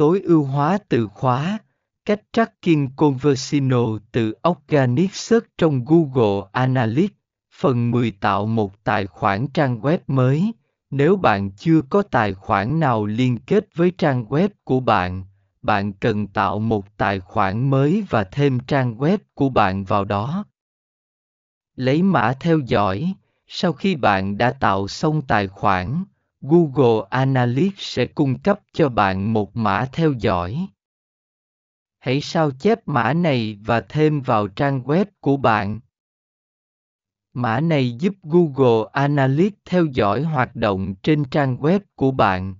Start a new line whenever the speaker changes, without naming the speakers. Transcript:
tối ưu hóa từ khóa, cách tracking conversino từ Organic Search trong Google Analytics. Phần 10 tạo một tài khoản trang web mới. Nếu bạn chưa có tài khoản nào liên kết với trang web của bạn, bạn cần tạo một tài khoản mới và thêm trang web của bạn vào đó. Lấy mã theo dõi, sau khi bạn đã tạo xong tài khoản, Google Analytics sẽ cung cấp cho bạn một mã theo dõi. Hãy sao chép mã này và thêm vào trang web của bạn. Mã này giúp Google Analytics theo dõi hoạt động trên trang web của bạn.